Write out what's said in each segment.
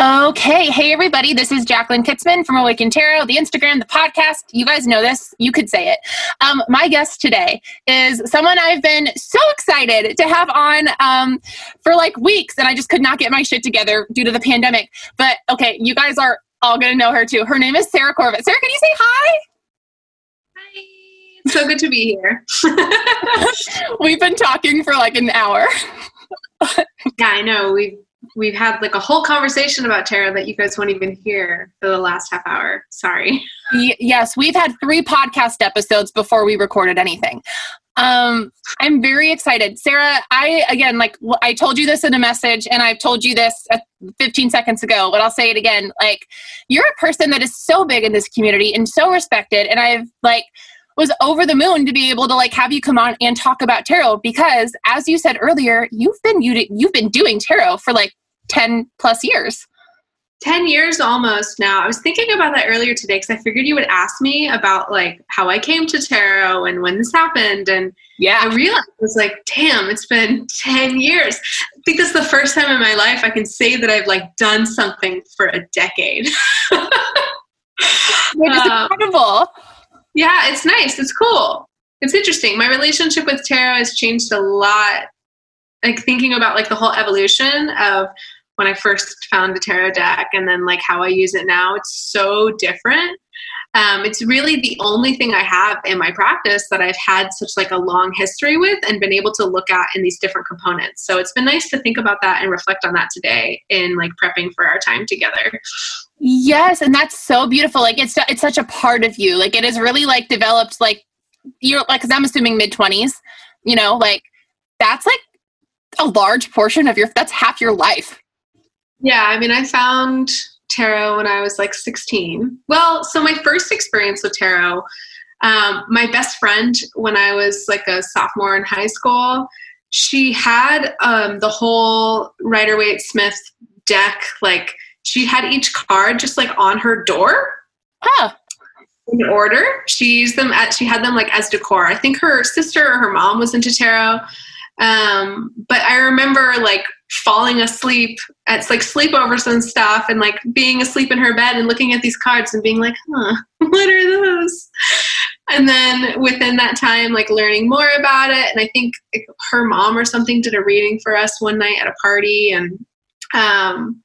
Okay. Hey, everybody. This is Jacqueline Kitzman from Awaken Tarot, the Instagram, the podcast. You guys know this. You could say it. Um, my guest today is someone I've been so excited to have on um, for like weeks, and I just could not get my shit together due to the pandemic. But okay, you guys are all going to know her too. Her name is Sarah Corbett. Sarah, can you say hi? Hi. So good to be here. We've been talking for like an hour. yeah, I know. We've we've had like a whole conversation about tarot that you guys won't even hear for the last half hour. Sorry. Yes, we've had three podcast episodes before we recorded anything. Um, I'm very excited. Sarah, I, again, like I told you this in a message and I've told you this uh, 15 seconds ago, but I'll say it again. Like, you're a person that is so big in this community and so respected. And I've like, was over the moon to be able to like have you come on and talk about tarot because as you said earlier you've been you, you've been doing tarot for like 10 plus years 10 years almost now. I was thinking about that earlier today because I figured you would ask me about like how I came to tarot and when this happened. And yeah, I realized I was like, damn, it's been 10 years. I think this is the first time in my life I can say that I've like done something for a decade. Which is um, incredible. Yeah, it's nice. It's cool. It's interesting. My relationship with tarot has changed a lot. Like thinking about like the whole evolution of when I first found the tarot deck and then like how I use it now. It's so different. Um, it's really the only thing I have in my practice that I've had such like a long history with and been able to look at in these different components. So it's been nice to think about that and reflect on that today in like prepping for our time together. Yes, and that's so beautiful. Like it's it's such a part of you. Like it is really like developed like you're like cuz I'm assuming mid 20s, you know, like that's like a large portion of your that's half your life yeah, I mean, I found tarot when I was like 16. Well, so my first experience with tarot, um, my best friend when I was like a sophomore in high school, she had um, the whole Rider Waite Smith deck. Like she had each card just like on her door. Huh. In order, she used them at. She had them like as decor. I think her sister or her mom was into tarot, um, but I remember like falling asleep at like sleepovers and stuff and like being asleep in her bed and looking at these cards and being like, huh, what are those? And then within that time, like learning more about it. And I think like, her mom or something did a reading for us one night at a party. And um,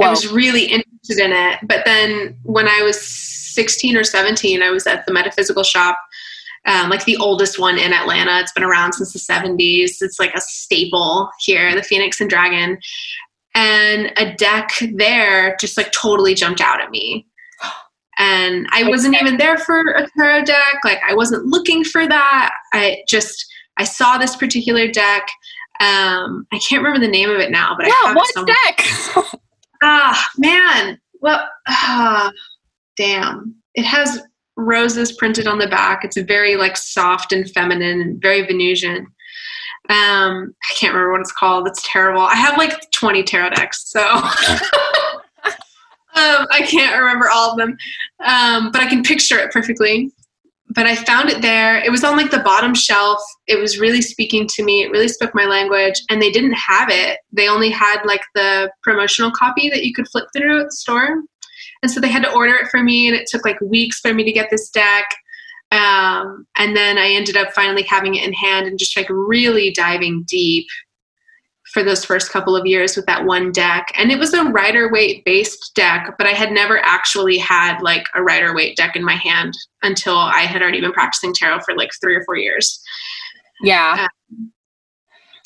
I was really interested in it. But then when I was 16 or 17, I was at the metaphysical shop um, like the oldest one in Atlanta. It's been around since the 70s. It's like a staple here, the Phoenix and Dragon. And a deck there just like totally jumped out at me. And I wasn't even there for a tarot deck. Like I wasn't looking for that. I just I saw this particular deck. Um, I can't remember the name of it now, but yeah, I have what deck? ah, man. Well, ah, damn. It has roses printed on the back. It's very like soft and feminine and very Venusian. Um, I can't remember what it's called. It's terrible. I have like 20 tarot decks, so um, I can't remember all of them. Um, but I can picture it perfectly. But I found it there. It was on like the bottom shelf. It was really speaking to me. It really spoke my language. And they didn't have it. They only had like the promotional copy that you could flip through at the store. And so they had to order it for me, and it took like weeks for me to get this deck. Um, and then I ended up finally having it in hand and just like really diving deep for those first couple of years with that one deck. And it was a Rider Waite based deck, but I had never actually had like a Rider Waite deck in my hand until I had already been practicing tarot for like three or four years. Yeah. Um,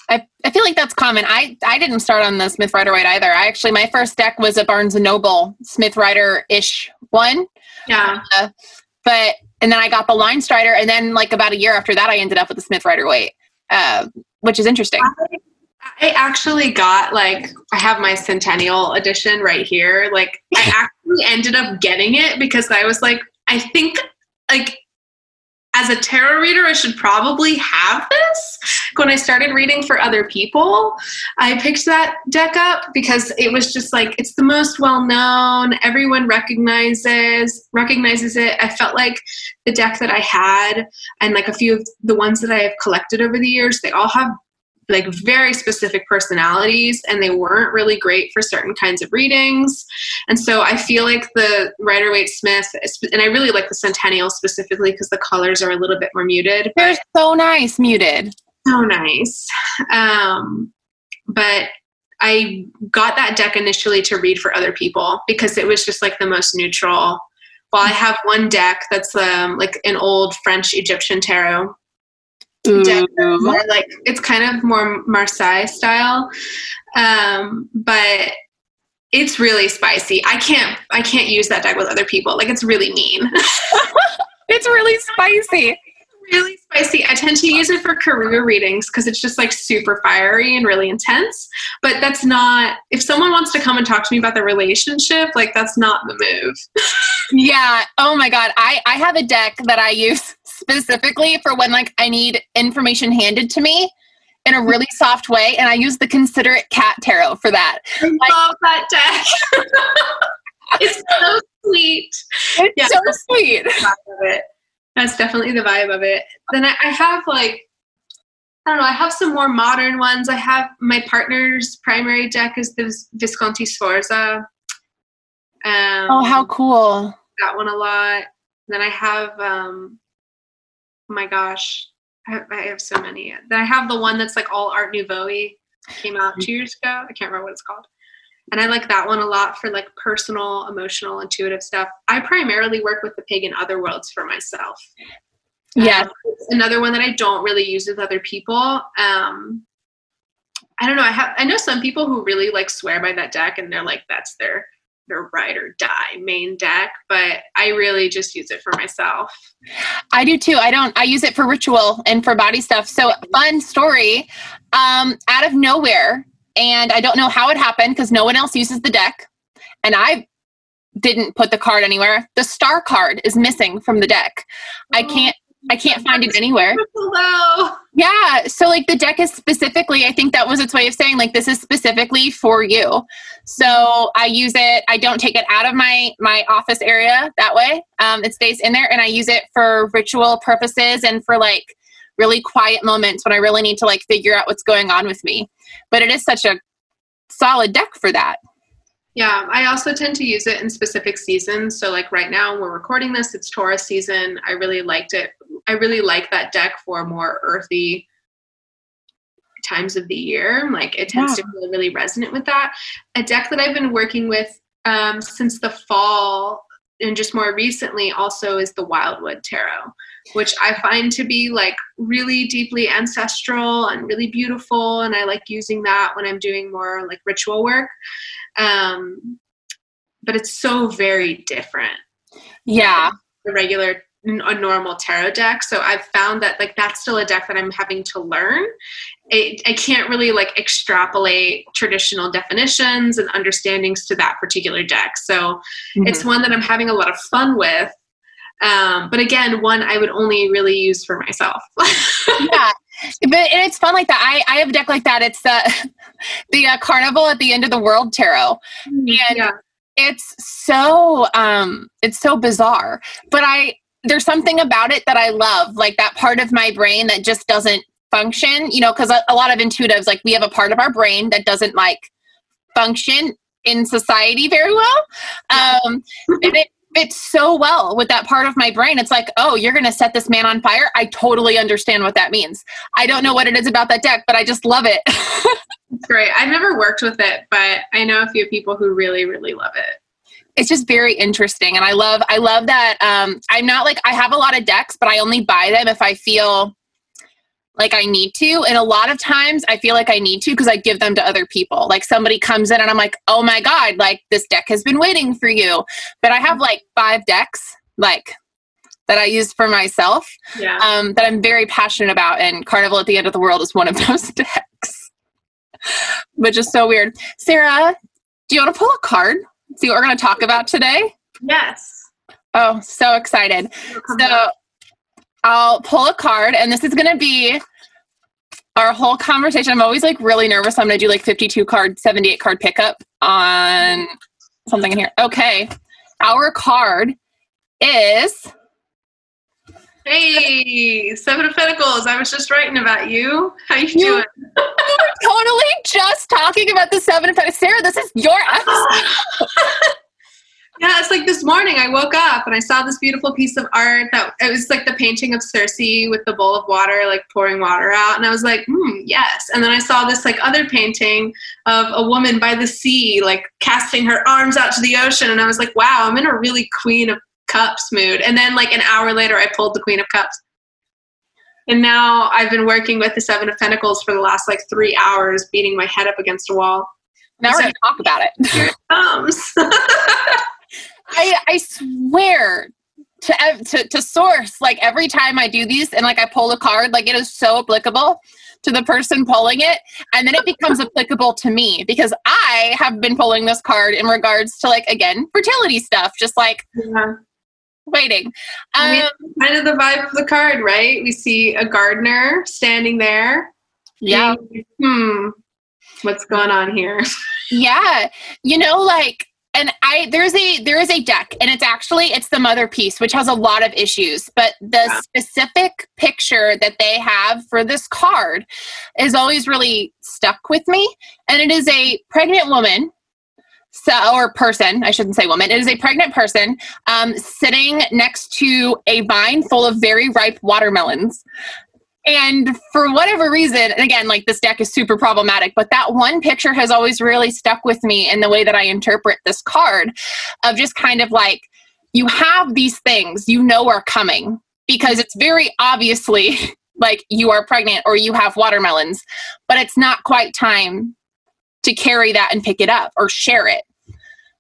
I, I feel like that's common. I, I didn't start on the Smith Rider Waite either. I actually, my first deck was a Barnes and Noble Smith Rider ish one. Yeah. Uh, but, and then I got the Line Strider. And then, like, about a year after that, I ended up with the Smith Rider Waite, uh, which is interesting. I, I actually got like I have my centennial edition right here. Like I actually ended up getting it because I was like, I think like as a tarot reader, I should probably have this. When I started reading for other people, I picked that deck up because it was just like it's the most well known. Everyone recognizes recognizes it. I felt like the deck that I had and like a few of the ones that I have collected over the years, they all have like very specific personalities and they weren't really great for certain kinds of readings. And so i feel like the rider waite smith and i really like the centennial specifically because the colors are a little bit more muted they're so nice muted. So nice. Um, but i got that deck initially to read for other people because it was just like the most neutral. Well i have one deck that's um, like an old french egyptian tarot more like it's kind of more Marseille style, um, but it's really spicy. I can't I can't use that deck with other people. Like it's really mean. it's really spicy. Really spicy. I tend to use it for career readings because it's just like super fiery and really intense. But that's not if someone wants to come and talk to me about the relationship, like that's not the move. yeah. Oh my god. I I have a deck that I use specifically for when like I need information handed to me in a really soft way, and I use the Considerate Cat Tarot for that. I like, love that deck. it's so sweet. It's yeah, so sweet. It. That's definitely the vibe of it. Then I, I have like I don't know. I have some more modern ones. I have my partner's primary deck is the Visconti Sforza. Um, oh, how cool! That one a lot. Then I have um, oh my gosh, I have, I have so many. Then I have the one that's like all Art Nouveau came out two years ago. I can't remember what it's called. And I like that one a lot for like personal, emotional, intuitive stuff. I primarily work with the Pagan Otherworlds for myself. Yeah. Um, another one that I don't really use with other people. Um, I don't know. I have I know some people who really like swear by that deck and they're like that's their or ride or die main deck, but I really just use it for myself. I do too. I don't, I use it for ritual and for body stuff. So, fun story um, out of nowhere, and I don't know how it happened because no one else uses the deck. And I didn't put the card anywhere. The star card is missing from the deck. I can't I can't find it anywhere. Hello. Yeah. So like the deck is specifically, I think that was its way of saying like this is specifically for you. So I use it. I don't take it out of my my office area that way. Um, it stays in there, and I use it for ritual purposes and for like really quiet moments when I really need to like figure out what's going on with me. But it is such a solid deck for that. Yeah, I also tend to use it in specific seasons. So, like right now, we're recording this, it's Taurus season. I really liked it. I really like that deck for more earthy times of the year. Like it tends yeah. to feel really resonant with that. A deck that I've been working with um, since the fall and just more recently also is the Wildwood Tarot, which I find to be like really deeply ancestral and really beautiful. And I like using that when I'm doing more like ritual work. Um, but it's so very different. Yeah. The regular a normal tarot deck so i've found that like that's still a deck that i'm having to learn it, i can't really like extrapolate traditional definitions and understandings to that particular deck so mm-hmm. it's one that i'm having a lot of fun with um, but again one i would only really use for myself yeah but it's fun like that. I, I have a deck like that. It's the the uh, Carnival at the End of the World tarot, mm, and yeah. it's so um it's so bizarre. But I there's something about it that I love, like that part of my brain that just doesn't function. You know, because a, a lot of intuitives like we have a part of our brain that doesn't like function in society very well, um, and it fits so well with that part of my brain. It's like, oh, you're going to set this man on fire. I totally understand what that means. I don't know what it is about that deck, but I just love it. it's great. I've never worked with it, but I know a few people who really, really love it. It's just very interesting, and I love. I love that. Um, I'm not like I have a lot of decks, but I only buy them if I feel like I need to. And a lot of times I feel like I need to because I give them to other people. Like somebody comes in and I'm like, oh my God, like this deck has been waiting for you. But I have like five decks, like that I use for myself yeah. um, that I'm very passionate about. And Carnival at the End of the World is one of those decks. which is so weird. Sarah, do you want to pull a card? See what we're going to talk about today? Yes. Oh, so excited. So I'll pull a card, and this is going to be our whole conversation. I'm always like really nervous. I'm going to do like 52 card, 78 card pickup on something in here. Okay. Our card is. Hey, Seven of Pentacles. I was just writing about you. How you, you doing? totally just talking about the Seven of Pentacles. Sarah, this is your episode. Yeah, it's like this morning I woke up and I saw this beautiful piece of art that it was like the painting of Circe with the bowl of water, like pouring water out. And I was like, hmm, yes. And then I saw this like other painting of a woman by the sea, like casting her arms out to the ocean. And I was like, wow, I'm in a really Queen of Cups mood. And then like an hour later, I pulled the Queen of Cups. And now I've been working with the Seven of Pentacles for the last like three hours, beating my head up against a wall. Now we're going to talk about it. Here it comes. I, I swear to, to to source like every time I do these and like I pull a card like it is so applicable to the person pulling it and then it becomes applicable to me because I have been pulling this card in regards to like again fertility stuff just like yeah. Waiting. Um, kind of the vibe of the card right? We see a gardener standing there. Yeah. Hmm what's going on here? Yeah you know like and i there's a there is a deck and it's actually it's the Motherpeace which has a lot of issues but the yeah. specific picture that they have for this card is always really stuck with me and it is a pregnant woman so or person i shouldn't say woman. It is a pregnant person um, sitting next to a vine full of very ripe watermelons. And for whatever reason, and again, like this deck is super problematic, but that one picture has always really stuck with me in the way that I interpret this card of just kind of like, you have these things you know are coming because it's very obviously like you are pregnant or you have watermelons, but it's not quite time to carry that and pick it up or share it.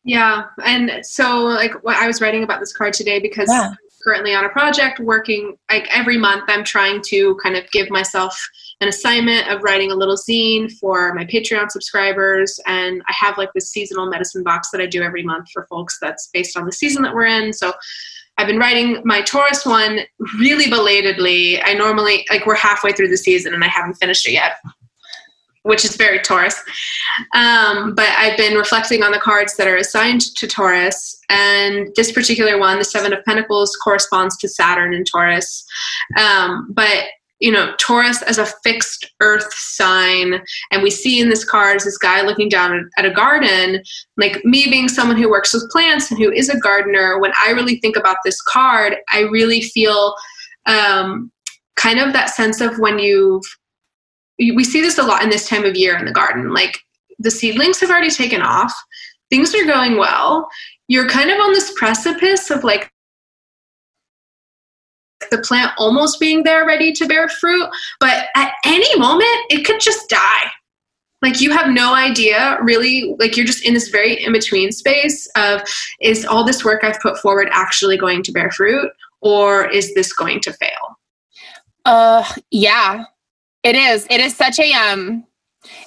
Yeah. And so, like, what I was writing about this card today because yeah currently on a project working like every month i'm trying to kind of give myself an assignment of writing a little zine for my patreon subscribers and i have like this seasonal medicine box that i do every month for folks that's based on the season that we're in so I've been writing my Taurus one really belatedly. I normally like we're halfway through the season and I haven't finished it yet which is very Taurus. Um, but I've been reflecting on the cards that are assigned to Taurus, and this particular one, the Seven of Pentacles, corresponds to Saturn in Taurus. Um, but you know, Taurus as a fixed earth sign, and we see in this card this guy looking down at a garden. Like me being someone who works with plants and who is a gardener, when I really think about this card, I really feel um, kind of that sense of when you've we see this a lot in this time of year in the garden. Like the seedlings have already taken off, things are going well. You're kind of on this precipice of like the plant almost being there ready to bear fruit, but at any moment it could just die. Like you have no idea really, like you're just in this very in between space of is all this work I've put forward actually going to bear fruit or is this going to fail? Uh yeah, it is. It is such a um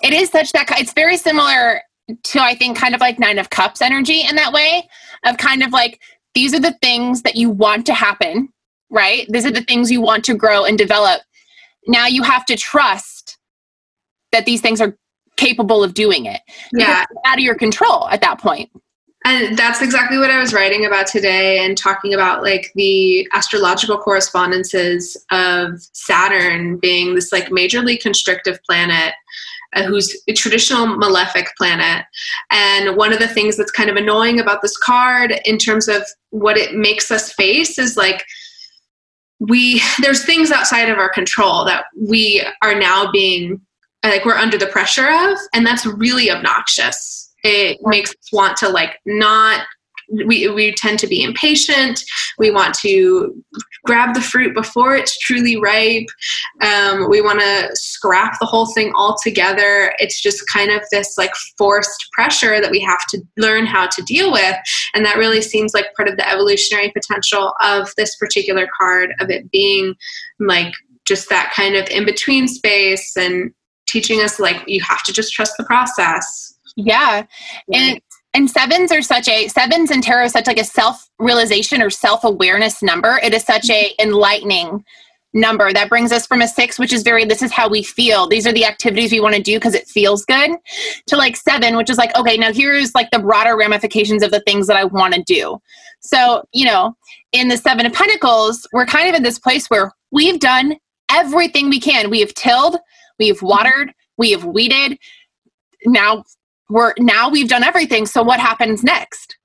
it is such that it's very similar to I think kind of like 9 of cups energy in that way of kind of like these are the things that you want to happen, right? These are the things you want to grow and develop. Now you have to trust that these things are capable of doing it. Yeah. out of your control at that point. And that's exactly what I was writing about today and talking about like the astrological correspondences of Saturn being this like majorly constrictive planet uh, who's a traditional malefic planet. And one of the things that's kind of annoying about this card in terms of what it makes us face is like we there's things outside of our control that we are now being like we're under the pressure of and that's really obnoxious it makes us want to like not we, we tend to be impatient. We want to grab the fruit before it's truly ripe. Um, we want to scrap the whole thing altogether. It's just kind of this like forced pressure that we have to learn how to deal with. And that really seems like part of the evolutionary potential of this particular card, of it being like just that kind of in between space and teaching us like you have to just trust the process. Yeah. And and sevens are such a sevens and tarot is such like a self realization or self awareness number. It is such a mm-hmm. enlightening number that brings us from a six, which is very this is how we feel. These are the activities we want to do because it feels good, to like seven, which is like okay, now here's like the broader ramifications of the things that I want to do. So you know, in the seven of Pentacles, we're kind of in this place where we've done everything we can. We have tilled, we've mm-hmm. watered, we have weeded. Now we're now we've done everything. So what happens next?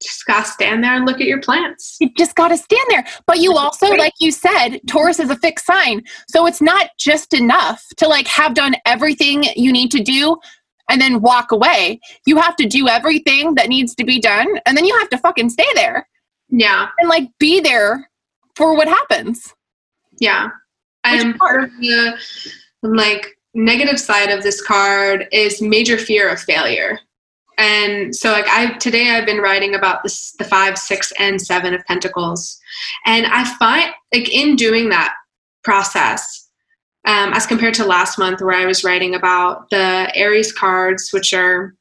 Just gotta stand there and look at your plants. You just gotta stand there. But you also, like you said, Taurus is a fixed sign. So it's not just enough to like have done everything you need to do and then walk away. You have to do everything that needs to be done and then you have to fucking stay there. Yeah. And like be there for what happens. Yeah. And part of the like negative side of this card is major fear of failure. And so like I today I've been writing about this the five, six, and seven of pentacles. And I find like in doing that process, um, as compared to last month where I was writing about the Aries cards, which are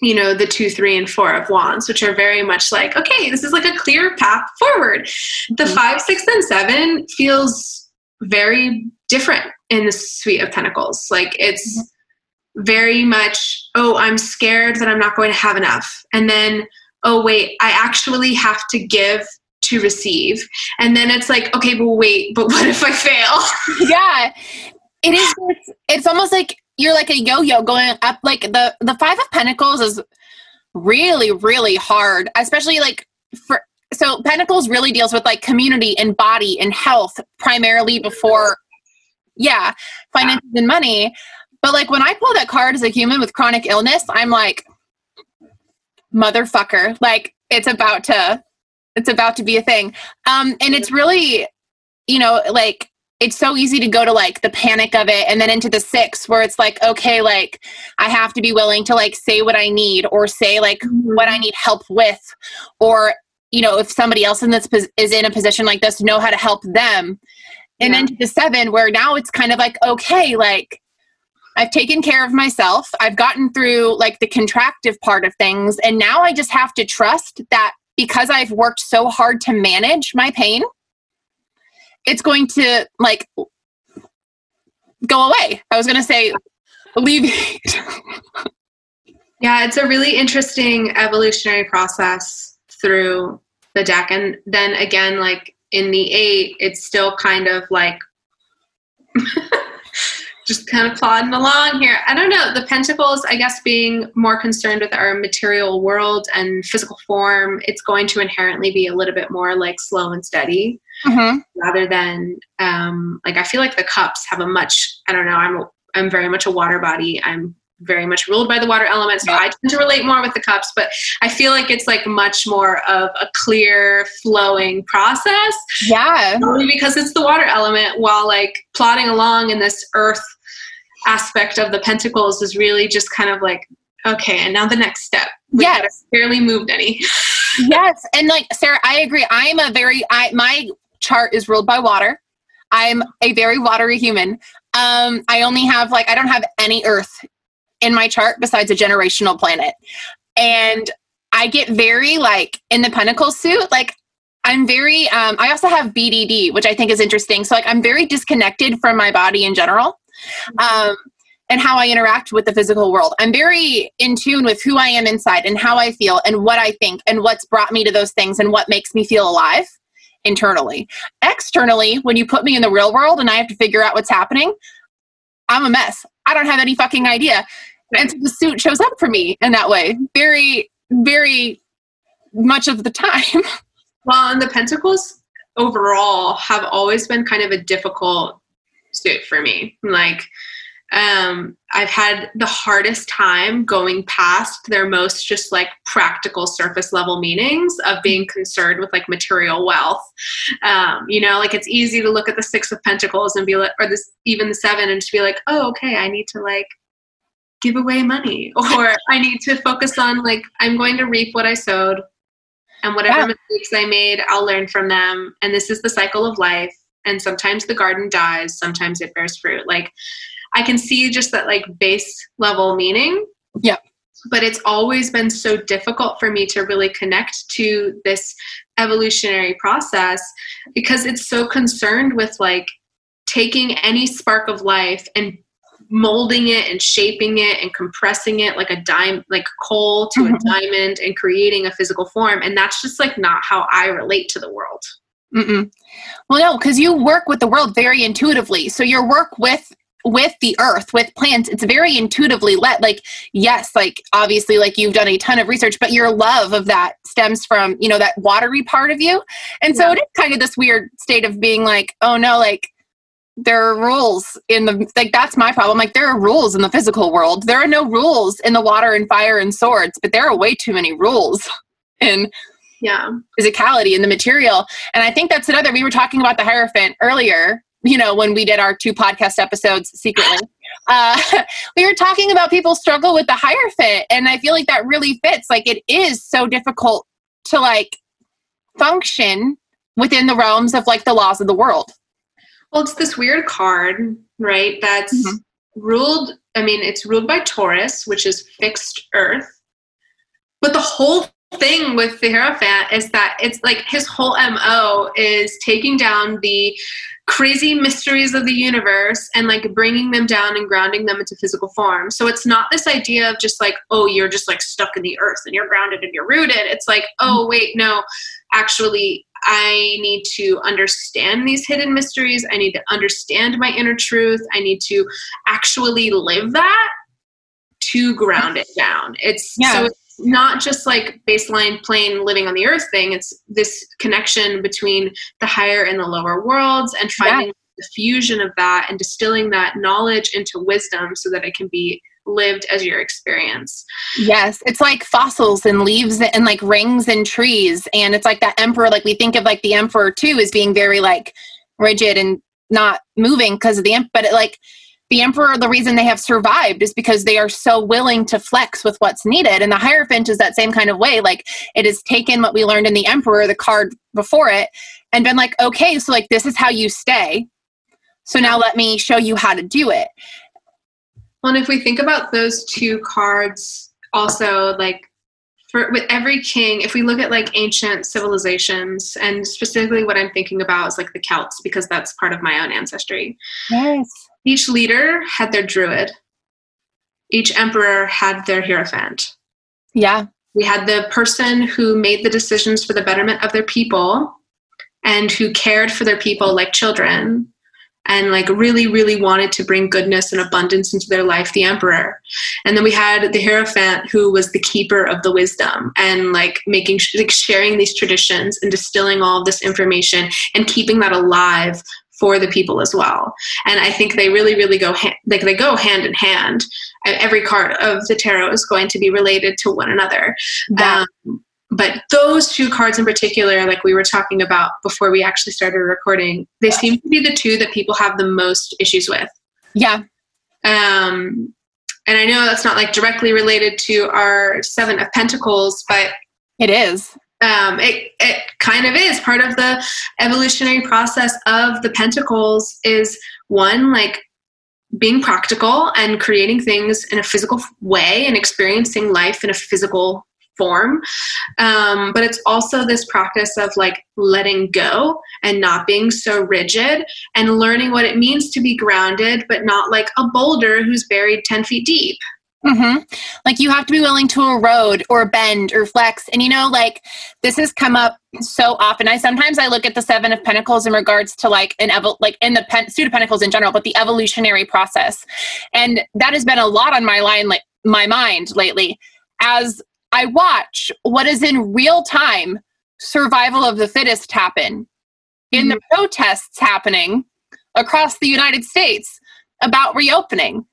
you know the two three and four of wands which are very much like okay this is like a clear path forward the mm-hmm. five six and seven feels very different in the suite of pentacles. Like it's mm-hmm. very much oh i'm scared that i'm not going to have enough. And then oh wait i actually have to give to receive. And then it's like okay but wait but what if i fail? Yeah. It is it's, it's almost like you're like a yo-yo going up like the the five of pentacles is really really hard especially like for so pentacles really deals with like community and body and health primarily before yeah finances and money. But like when i pull that card as a human with chronic illness i'm like motherfucker. Like it's about to it's about to be a thing. Um and it's really you know like it's so easy to go to like the panic of it and then into the six where it's like okay like i have to be willing to like say what i need or say like mm-hmm. what i need help with. Or you know if somebody else in this is in a position like this know how to help them and yeah. then to the seven where now it's kind of like okay like i've taken care of myself i've gotten through like the contractive part of things and now i just have to trust that because i've worked so hard to manage my pain it's going to like go away. I was going to say alleviate. yeah, it's a really interesting evolutionary process through the deck. And then again, like in the eight, it's still kind of like just kind of plodding along here. I don't know. The pentacles, I guess, being more concerned with our material world and physical form, it's going to inherently be a little bit more like slow and steady mm-hmm. rather than um, like I feel like the cups have a much. I don't know. I'm I'm very much a water body. I'm very much ruled by the water element, so yeah. I tend to relate more with the cups. But I feel like it's like much more of a clear, flowing process. Yeah, only because it's the water element. While like plodding along in this earth aspect of the pentacles is really just kind of like okay and now the next step we yes barely moved any yes and like sarah i agree i am a very i my chart is ruled by water i'm a very watery human um i only have like i don't have any earth in my chart besides a generational planet and i get very like in the pentacle suit like i'm very um i also have bdd which i think is interesting so like i'm very disconnected from my body in general um, and how I interact with the physical world. I'm very in tune with who I am inside and how I feel and what I think and what's brought me to those things and what makes me feel alive internally. Externally, when you put me in the real world and I have to figure out what's happening, I'm a mess. I don't have any fucking idea. And so the suit shows up for me in that way. Very, very much of the time. Well, and the pentacles overall have always been kind of a difficult suit for me. Like, um, I've had the hardest time going past their most just like practical surface level meanings of being concerned with like material wealth. Um, you know, like it's easy to look at the Six of Pentacles and be like, or this even the Seven, and just be like, oh, okay, I need to like give away money, or I need to focus on like I'm going to reap what I sowed, and whatever yeah. mistakes I made, I'll learn from them, and this is the cycle of life and sometimes the garden dies sometimes it bears fruit like I can see just that like base level meaning. Yeah. But it's always been so difficult for me to really connect to this evolutionary process because it's so concerned with like taking any spark of life and molding it and shaping it and compressing it like a dime like coal to a mm-hmm. diamond and creating a physical form and that's just like not how i relate to the world Mm-mm. Well, no, because you work with the world very intuitively. So your work with with the earth, with plants, it's very intuitively let. Like, yes, like obviously, like you've done a ton of research, but your love of that stems from you know that watery part of you, and so Yeah. it is kind of this weird state of being like, oh no, like there are rules in the like that's my problem. Like there are rules in the physical world. There are no rules in the water and fire and swords, but there are way too many rules in yeah physicality in the material. And I think that's another, we were talking about the Hierophant earlier, you know, when we did our two podcast episodes secretly. Uh, we were talking about people struggle with the Hierophant. And I feel like that really fits. Like it is so difficult to like function within the realms of like the laws of the world. Well it's this weird card right that's Mhm. ruled i mean it's ruled by taurus which is fixed earth. But the whole thing with the hierophant is that it's like his whole mo is taking down the crazy mysteries of the universe and like bringing them down and grounding them into physical form. So it's not this idea of just like oh you're just like stuck in the earth and you're grounded and you're rooted. It's like oh wait no actually I need to understand these hidden mysteries. I need to understand my inner truth. I need to actually live that to ground it down. It's Yeah. so it's not just like baseline plain living on the earth thing. It's this connection between the higher and the lower worlds and finding the fusion of that and distilling that knowledge into wisdom so that it can be lived as your experience. Yes, it's like fossils and leaves and like rings and trees. And it's like that emperor, like we think of like the emperor too as being very like rigid and not moving because of the emperor. But it, like the emperor, the reason they have survived is because they are so willing to flex with what's needed. And the Hierophant is that same kind of way. Like it has taken what we learned in the emperor, the card before it, and been like, okay, so like this is how you stay. So now let me show you how to do it. Well, and if we think about those two cards, also like for with every king, if we look at like ancient civilizations, and specifically what I'm thinking about is like the Celts, because that's part of my own ancestry. Yes. Each leader had their druid. Each emperor had their hierophant. Yeah. We had the person who made the decisions for the betterment of their people and who cared for their people like children and like really really wanted to bring goodness and abundance into their life the emperor. And then we had the hierophant who was the keeper of the wisdom and like making like sharing these traditions and distilling all of this information and keeping that alive for the people as well. And i think they really really go hand, like they go hand in hand. Every card of the tarot is going to be related to one another. Yeah. um, but those two cards in particular, like we were talking about before we actually started recording, they seem to be the two that people have the most issues with. yeah. Um, and I know that's not like directly related to our Seven of Pentacles, but It is. um, it it kind of is part of the evolutionary process of the Pentacles. Is one like being practical and creating things in a physical way and experiencing life in a physical form. Um, but it's also this practice of like letting go and not being so rigid and learning what it means to be grounded but not like a boulder who's buried 10 feet deep. Hmm Like you have to be willing to erode or bend or flex. And you know, like this has come up so often. I sometimes I look at the Seven of Pentacles in regards to like an evol- like in the pen- pseudo Pentacles in general, but the evolutionary process, and that has been a lot on my line, like my mind lately, as I watch what is in real time survival of the fittest happen in the mm-hmm. protests happening across the United States about reopening.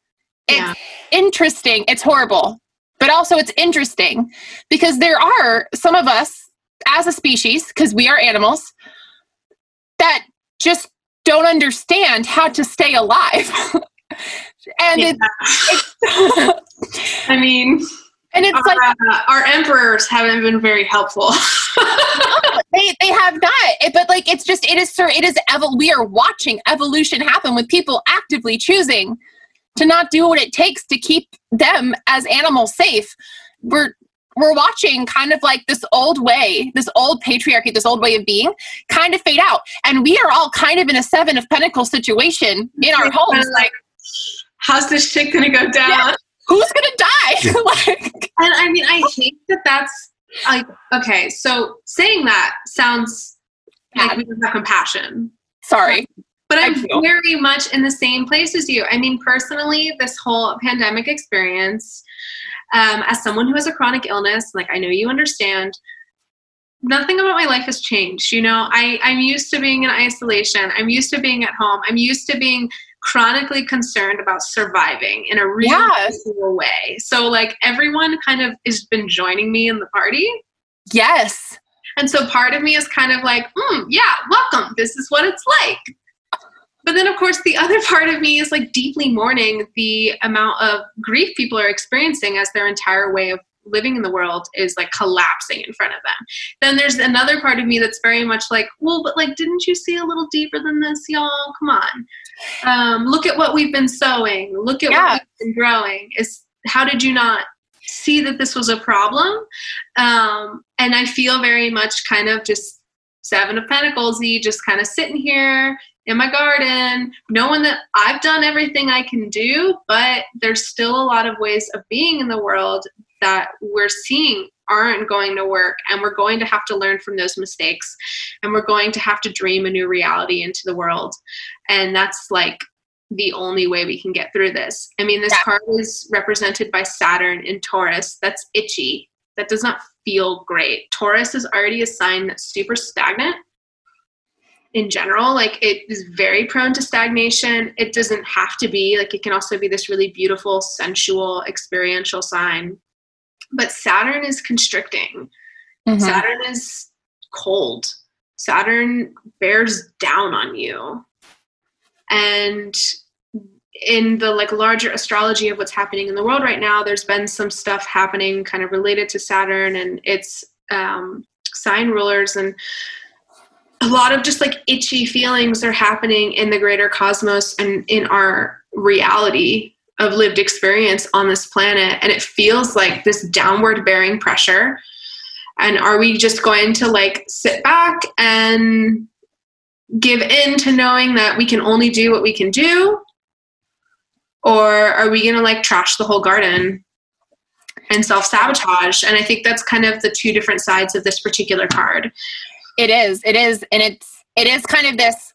It's Yeah. interesting. It's horrible, but also it's interesting because there are some of us as a species, because we are animals, that just don't understand how to stay alive. and Yeah. it's i mean and it's our, like uh, our emperors haven't been very helpful they they have not It- but like it's just it is sir it is evol- we are watching evolution happen with people actively choosing to not do what it takes to keep them as animals safe. We're we're watching kind of like this old way, this old patriarchy, this old way of being kind of fade out. And we are all kind of in a seven of pentacles situation in our homes. Like, how's this shit gonna go down? Yeah, who's gonna die? like, and I mean, I hate that that's like, okay, so saying that sounds like we don't have compassion. Sorry. But I'm very much in the same place as you. I mean, personally, this whole pandemic experience, um, as someone who has a chronic illness, like I know you understand, nothing about my life has changed. You know, I, I'm used to being in isolation. I'm used to being at home. I'm used to being chronically concerned about surviving in a really yes. way. So like everyone kind of has been joining me in the party. Yes. And so part of me is kind of like, mm, yeah, welcome. This is what it's like. But then, of course, the other part of me is like deeply mourning the amount of grief people are experiencing as their entire way of living in the world is like collapsing in front of them. Then there's another part of me that's very much like, well, but like, didn't you see a little deeper than this, y'all? Come on. Um, look at what we've been sowing. Look at yeah. what we've been growing. Is how did you not see that this was a problem? Um, and I feel very much kind of just seven of pentacles just kind of sitting here in my garden, knowing that I've done everything I can do, but there's still a lot of ways of being in the world that we're seeing aren't going to work and we're going to have to learn from those mistakes and we're going to have to dream a new reality into the world. And that's like the only way we can get through this. I mean this yeah. card is represented by saturn in taurus. That's itchy. That does not feel great. Taurus is already a sign that's super stagnant in general. Like it is very prone to stagnation. It doesn't have to be. Like it can also be this really beautiful sensual experiential sign but Saturn is constricting. Mm-hmm. Saturn is cold. Saturn bears down on you. And in the like larger astrology of what's happening in the world right now, there's been some stuff happening kind of related to Saturn and its um, sign rulers and a lot of just like itchy feelings are happening in the greater cosmos and in our reality of lived experience on this planet and it feels like this downward bearing pressure. And are we just going to like sit back and give in to knowing that we can only do what we can do? Or are we going to like trash the whole garden and self-sabotage? And i think that's kind of the two different sides of this particular card. It is it is and it's it is kind of this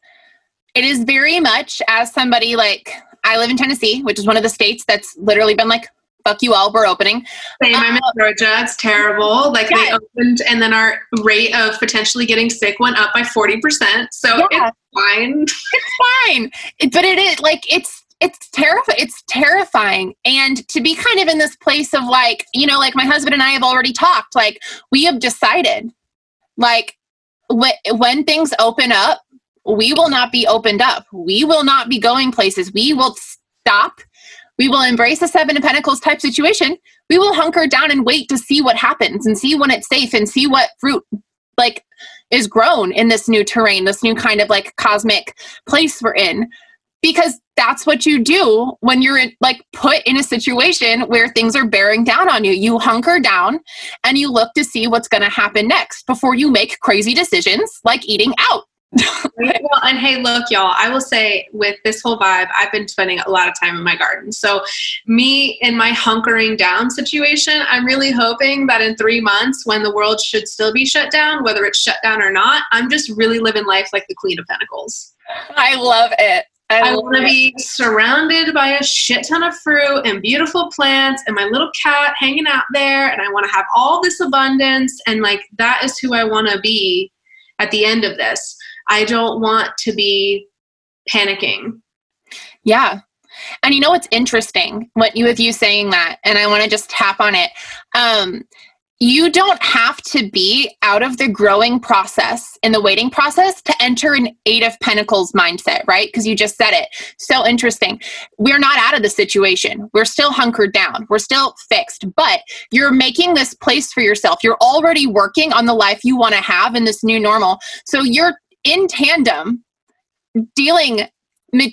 it is very much as somebody like I live in Tennessee, which is one of the states that's literally been like, fuck you all, we're opening. Same, I'm in uh, Georgia. It's terrible. Like yeah. they opened and then our rate of potentially getting sick went up by 40%. So yeah. it's fine. It's fine. It, but it is like, it's, it's terrifying. It's terrifying. And to be kind of in this place of like, you know, like my husband and I have already talked, like we have decided, like wh- when things open up, we will not be opened up. We will not be going places. We will stop. We will embrace a Seven of Pentacles type situation. We will hunker down and wait to see what happens and see when it's safe and see what fruit like is grown in this new terrain, this new kind of like cosmic place we're in. Because that's what you do when you're like put in a situation where things are bearing down on you. You hunker down and you look to see what's going to happen next before you make crazy decisions like eating out well, and hey, look, y'all, I will say with this whole vibe, I've been spending a lot of time in my garden. So, me in my hunkering down situation, I'm really hoping that in three months, when the world should still be shut down, whether it's shut down or not, I'm just really living life like the Queen of Pentacles. I love it. I, I want to be surrounded by a shit ton of fruit and beautiful plants and my little cat hanging out there. And I want to have all this abundance. And like, that is who I want to be at the end of this. I don't want to be panicking. Yeah. And you know what's interesting? What you with you saying that, and I want to just tap on it. Um, you don't have to be out of the growing process in the waiting process to enter an eight of pentacles mindset right because you just said it so interesting we're not out of the situation we're still hunkered down we're still fixed but you're making this place for yourself you're already working on the life you want to have in this new normal so you're in tandem dealing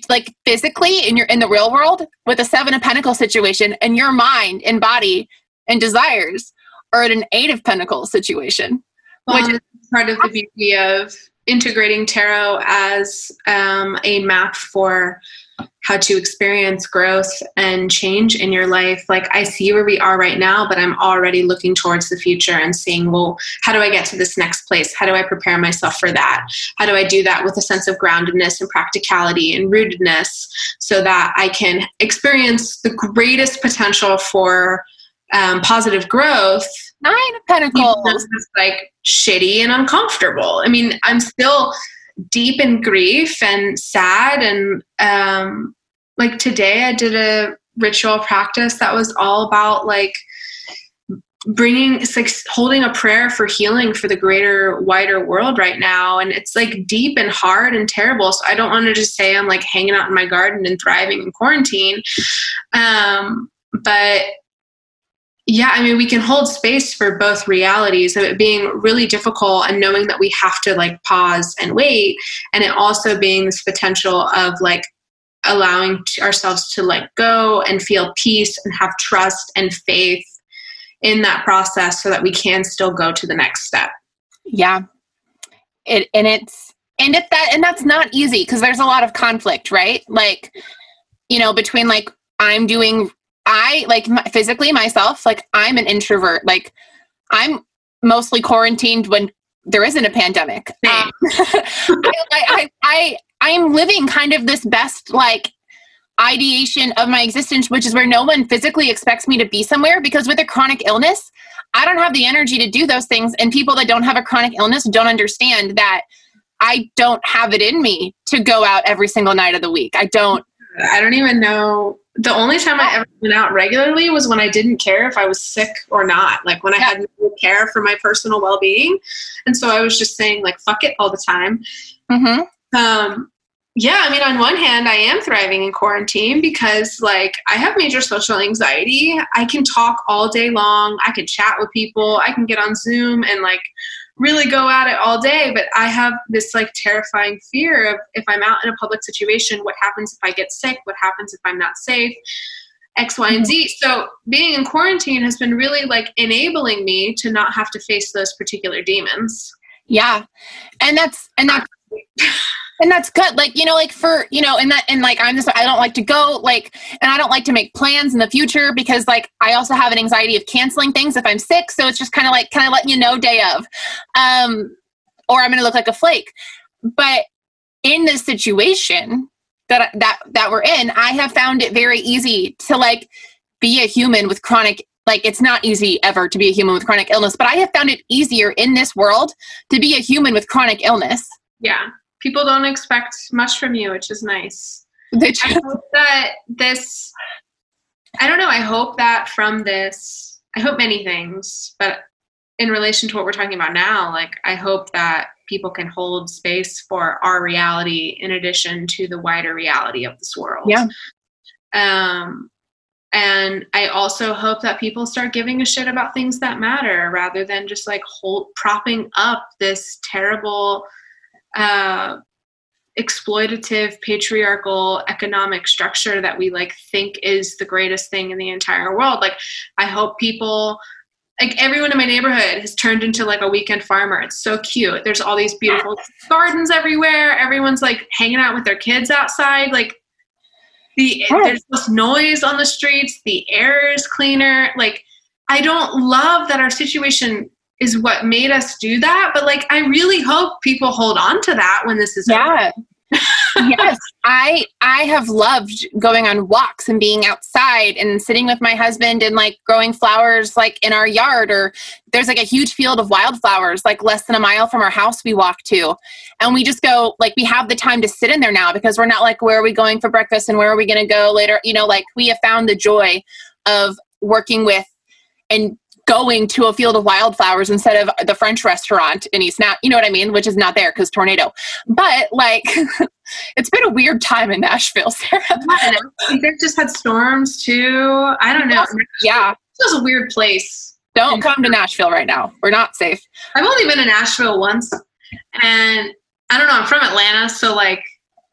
like physically in your in the real world with a seven of pentacles situation and your mind and body and desires are at an eight of pentacles situation well, which is part of the beauty of integrating tarot as um, a map for how to experience growth and change in your life. Like, I see where we are right now, but I'm already looking towards the future and seeing, well, how do I get to this next place? How do I prepare myself for that? How do I do that with a sense of groundedness and practicality and rootedness so that I can experience the greatest potential for um, positive growth? Nine of Pentacles. like shitty and uncomfortable. I mean, I'm still deep in grief and sad. And um like today I did a ritual practice that was all about like bringing it's like holding a prayer for healing for the greater wider world right now. And it's like deep and hard and terrible. So i don't want to just say i'm like hanging out in my garden and thriving in quarantine. Um but yeah, I mean, we can hold space for both realities of it being really difficult and knowing that we have to like pause and wait, and it also being this potential of like allowing ourselves to let go and feel peace and have trust and faith in that process so that we can still go to the next step. Yeah. It and it's and if that and that's not easy because there's a lot of conflict, right? Like you know, between like I'm doing I like physically myself, like I'm an introvert. Like I'm mostly quarantined when there isn't a pandemic. Um, I, I, I, I am living kind of this best like ideation of my existence, which is where no one physically expects me to be somewhere because with a chronic illness, I don't have the energy to do those things. And people that don't have a chronic illness don't understand that I don't have it in me to go out every single night of the week. I don't. I don't even know the only time I ever went out regularly was when I didn't care if I was sick or not. Like when I had no care for my personal well being. And so I was just saying, like, fuck it all the time. Mm-hmm. Um, yeah, I mean, on one hand, I am thriving in quarantine because, like, I have major social anxiety. I can talk all day long. I can chat with people. I can get on Zoom and, like, really go at it all day but i have this like terrifying fear of if i'm out in a public situation what happens if i get sick? What happens if i'm not safe? X y and z. Mm-hmm. so being in quarantine has been really like enabling me to not have to face those particular demons. Yeah. And that's and that's and that's good like you know like for you know and that and like i'm just i don't like to go like and i don't like to make plans in the future because like i also have an anxiety of canceling things if i'm sick. So it's just kind of like kind of letting you know day of um or i'm gonna look like a flake. But in this situation that that that we're in i have found it very easy to like be a human with chronic like it's not easy ever to be a human with chronic illness but i have found it easier in this world to be a human with chronic illness yeah people don't expect much from you, which is nice. I hope that this, I don't know, I hope that from this, I hope many things, but in relation to what we're talking about now, like I hope that people can hold space for our reality in addition to the wider reality of this world. Yeah. Um, and I also hope that people start giving a shit about things that matter rather than just like hold propping up this terrible uh, exploitative patriarchal economic structure that we like think is the greatest thing in the entire world. Like i hope people like everyone in my neighborhood has turned into like a weekend farmer. It's so cute. There's all these beautiful gardens everywhere. Everyone's like hanging out with their kids outside. Like the there's less noise on the streets. The air is cleaner. Like i don't love that our situation is what made us do that. But like, I really hope people hold on to that when this is yeah. yes, I I have loved going on walks and being outside and sitting with my husband and like growing flowers like in our yard or there's like a huge field of wildflowers like less than a mile from our house we walk to and we just go like we have the time to sit in there now because we're not like where are we going for breakfast and where are we going to go later you know like we have found the joy of working with and going to a field of wildflowers instead of the French restaurant in East Nash, you know what I mean? Which is not there because tornado. But like, it's been a weird time in Nashville, Sarah. They've just had storms too. I don't know. Yeah. It was a weird place. Don't come to Nashville right now. We're not safe. I've only been to Nashville once. And I don't know, I'm from Atlanta. So like,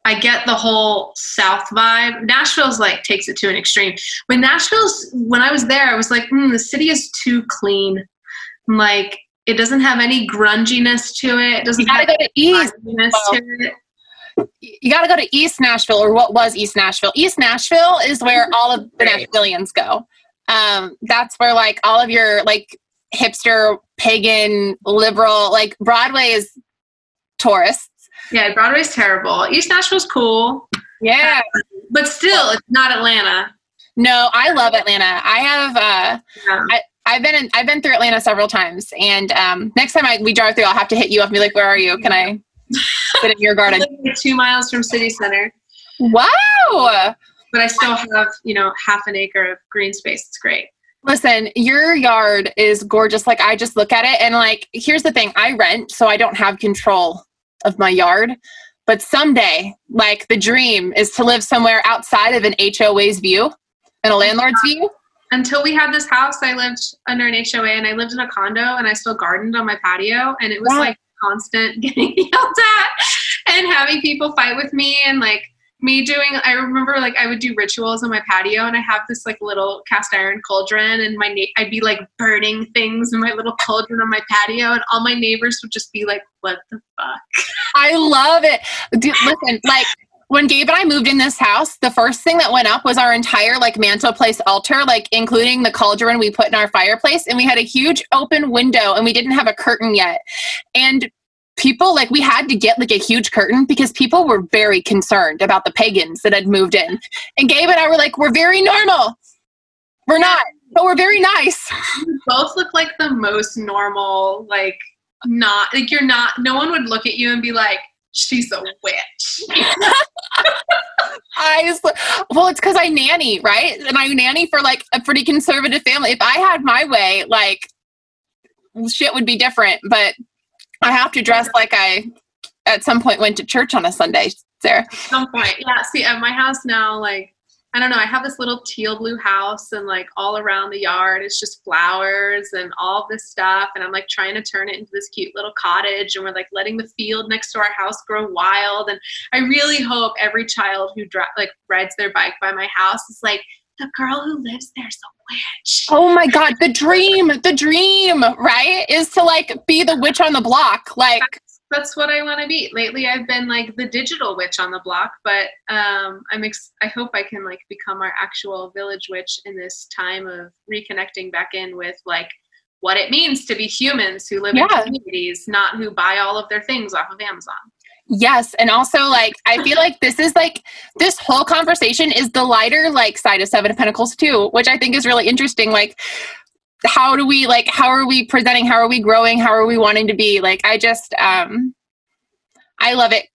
I get the whole South vibe. Nashville's like takes it to an extreme. When Nashville's, when I was there, I was like, mm, the city is too clean. Like it doesn't have any grunginess to it. It doesn't You gotta have go to East. To. You gotta go to East Nashville, or what was East Nashville. East Nashville is where all of the. Nashvillians go. Um, that's where like all of your like hipster, pagan, liberal, like Broadway is tourists. Yeah, Broadway's terrible. East Nashville's cool, Yeah. but still, it's not Atlanta. No, I love Atlanta. I have uh Yeah. I've been in, I've been through Atlanta several times, and um, next time I, we drive through, I'll have to hit you up and be like, "Where are you? Can I sit in your garden?" two miles from city center, Wow! but I still have you know half an acre of green space. It's great. Listen, your yard is gorgeous. Like I just look at it, and like here's the thing: I rent, so I don't have control of my yard. But someday, like the dream is to live somewhere outside of an HOA's view and a landlord's view. Until we had this house, I lived under an HOA, and I lived in a condo, and I still gardened on my patio, and it was Right. like constant getting yelled at and having people fight with me, and like me doing. I remember like I would do rituals on my patio, and I have this like little cast iron cauldron, and my na- I'd be like burning things in my little cauldron on my patio, and all my neighbors would just be like, "What the fuck?" I love it. Dude, listen, like when Gabe and I moved in this house, the first thing that went up was our entire like mantle place altar, like including the cauldron we put in our fireplace, and we had a huge open window, and we didn't have a curtain yet, and people like we had to get like a huge curtain because people were very concerned about the pagans that had moved in and gabe and i were like we're very normal we're not but we're very nice You both look like the most normal, like not like you're not. No one would look at you and be like, "She's a witch." I just, well, it's because I nanny, right? And I nanny for like a pretty conservative family. If I had my way, like shit would be different. But I have to dress like I at some point went to church on a Sunday. Sarah, At some point, yeah. See, at my house now, like I don't know, I have this little teal blue house, and like all around the yard, it's just flowers and all this stuff. And I'm like trying to turn it into this cute little cottage, and we're like letting the field next to our house grow wild. And I really hope every child who dri- like rides their bike by my house is like the girl who lives there's a witch. oh my god, the dream, the dream, right, is to like be the witch on the block. Like, that's what I want to be. Lately, I've been like the digital witch on the block, but um, I'm ex- I hope I can like become our actual village witch in this time of reconnecting back in with like what it means to be humans who live Yeah. in communities, not who buy all of their things off of Amazon. Yes, and also like I feel like this is like this whole conversation is the lighter like side of Seven of Pentacles too, which I think is really interesting. Like, how do we like? How are we presenting? How are we growing? How are we wanting to be? Like, I just um, I love it.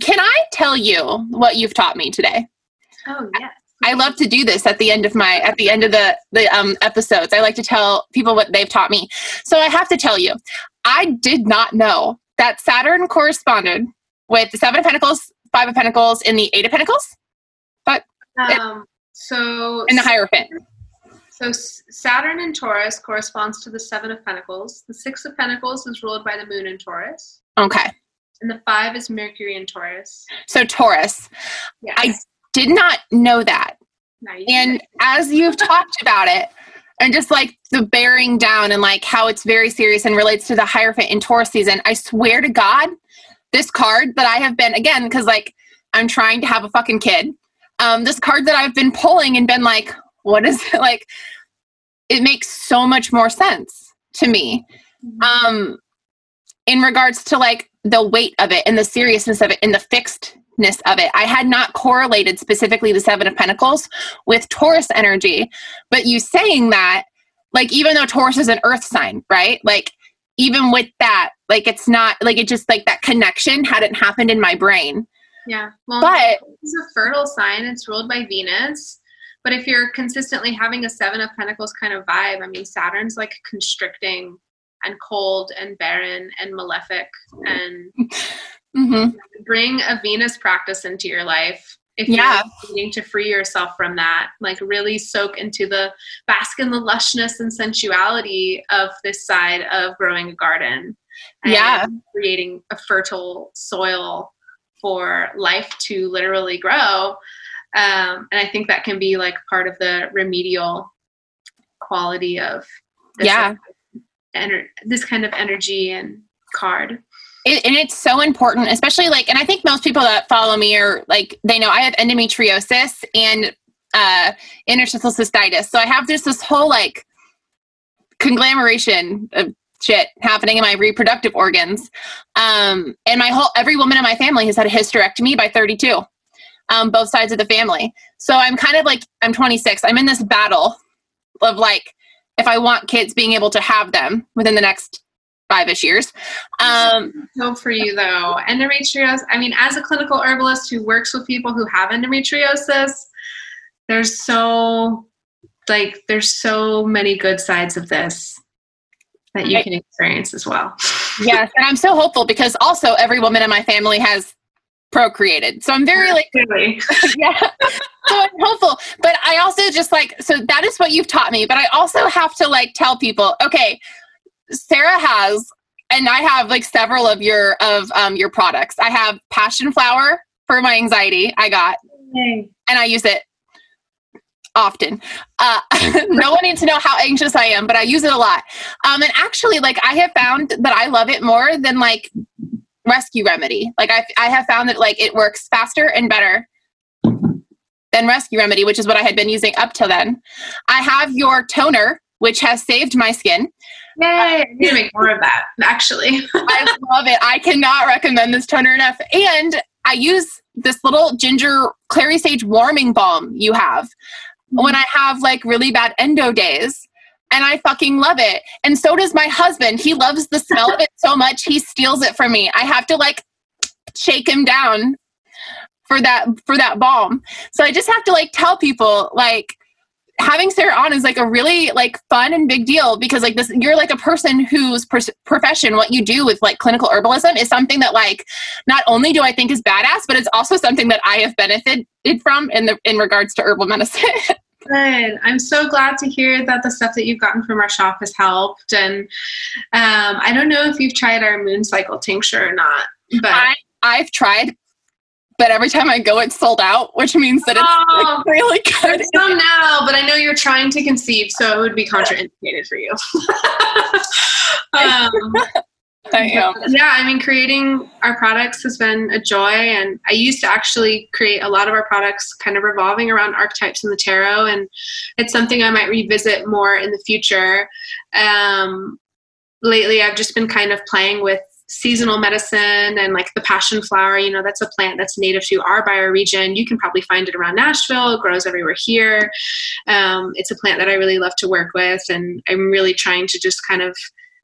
Can I tell you what you've taught me today? Oh yes. I love to do this at the end of my at the end of the the um, episodes. I like to tell people what they've taught me. So I have to tell you, I did not know that Saturn corresponded with the Seven of Pentacles, Five of Pentacles, and the Eight of Pentacles, But Um, so in the Hierophant. So Saturn in Taurus corresponds to the Seven of Pentacles. The Six of Pentacles is ruled by the Moon in Taurus, Okay, and the Five is Mercury in Taurus. so Taurus. Yes. I- Did not know that. You And as you've talked about it, and just like the bearing down and like how it's very serious and relates to the Hierophant in Taurus season, I swear to God, this card that I have been again because like I'm trying to have a fucking kid. Um, this card that I've been pulling and been like, what is it like? It makes so much more sense to me. Um, in regards to like the weight of it and the seriousness of it and the fixedness of it. I had not correlated specifically the Seven of Pentacles with Taurus energy, but you saying that, like, even though Taurus is an earth sign, right? Like, even with that, like, it's not like it just like that connection hadn't happened in my brain. Yeah. Well, But it's a fertile sign. It's ruled by Venus. But if you're consistently having a Seven of Pentacles kind of vibe, I mean, Saturn's like constricting and cold and barren and malefic. And mhm. bring a Venus practice into your life. If Yeah. you're needing to free yourself from that, like really soak into the bask in the lushness and sensuality of this side of growing a garden. and Yeah. Creating a fertile soil for life to literally grow. Um, and I think that can be like part of the remedial quality of this Yeah. ener- this kind of energy and card. It, and it's so important, especially like, and I think most people that follow me are like, they know I have endometriosis and uh, interstitial cystitis. So I have just this whole like conglomeration of shit happening in my reproductive organs. Um, and my whole, every woman in my family has had a hysterectomy by 32, um, both sides of the family. So I'm kind of like, I'm 26. I'm in this battle of like, if I want kids being able to have them within the next five-ish years. Um, Hope for you though. Endometriosis, I mean, as a clinical herbalist who works with people who have endometriosis, there's so like there's so many good sides of this that you can experience as well. yes, and I'm so hopeful because also every woman in my family has procreated. So I'm very like Really. yeah. So I'm hopeful. But I also just like so that is what you've taught me. But I also have to like tell people, okay, Sarah has and I have like several of your of um your products. I have passion flower for my anxiety. I got and I use it often. Uh, no one needs to know how anxious I am, but I use it a lot. Um, and actually, like I have found that I love it more than like Rescue Remedy. Like I, I have found that like it works faster and better than Rescue Remedy, which is what I had been using up till then. I have your toner, which has saved my skin. Yay. I need to make more of that, actually. I love it. I cannot recommend this toner enough. And I use this little ginger clary sage warming balm you have mm-hmm. when I have like really bad endo days. And I fucking love it. And so does my husband. He loves the smell of it so much, he steals it from me. I have to like shake him down for that for that balm. So I just have to like tell people like having Sarah on is like a really like fun and big deal because like this you're like a person whose profession what you do with like clinical herbalism is something that like not only do I think is badass but it's also something that I have benefited from in the in regards to herbal medicine. Good. I'm so glad to hear that the stuff that you've gotten from our shop has helped. And um, I don't know if you've tried our moon cycle tincture or not, but I I've tried but every time I go it's sold out which means that it's Oh. like, really good. there's some now. But I know you're trying to conceive, so it would be contraindicated for you. um, I am. yeah, I mean, creating our products has been a joy. And I used to actually create a lot of our products kind of revolving around archetypes in the tarot. And it's something I might revisit more in the future. Um, lately, I've just been kind of playing with seasonal medicine and like the passion flower you know that's a plant that's native to our bioregion you can probably find it around nashville it grows everywhere here um, it's a plant that i really love to work with and i'm really trying to just kind of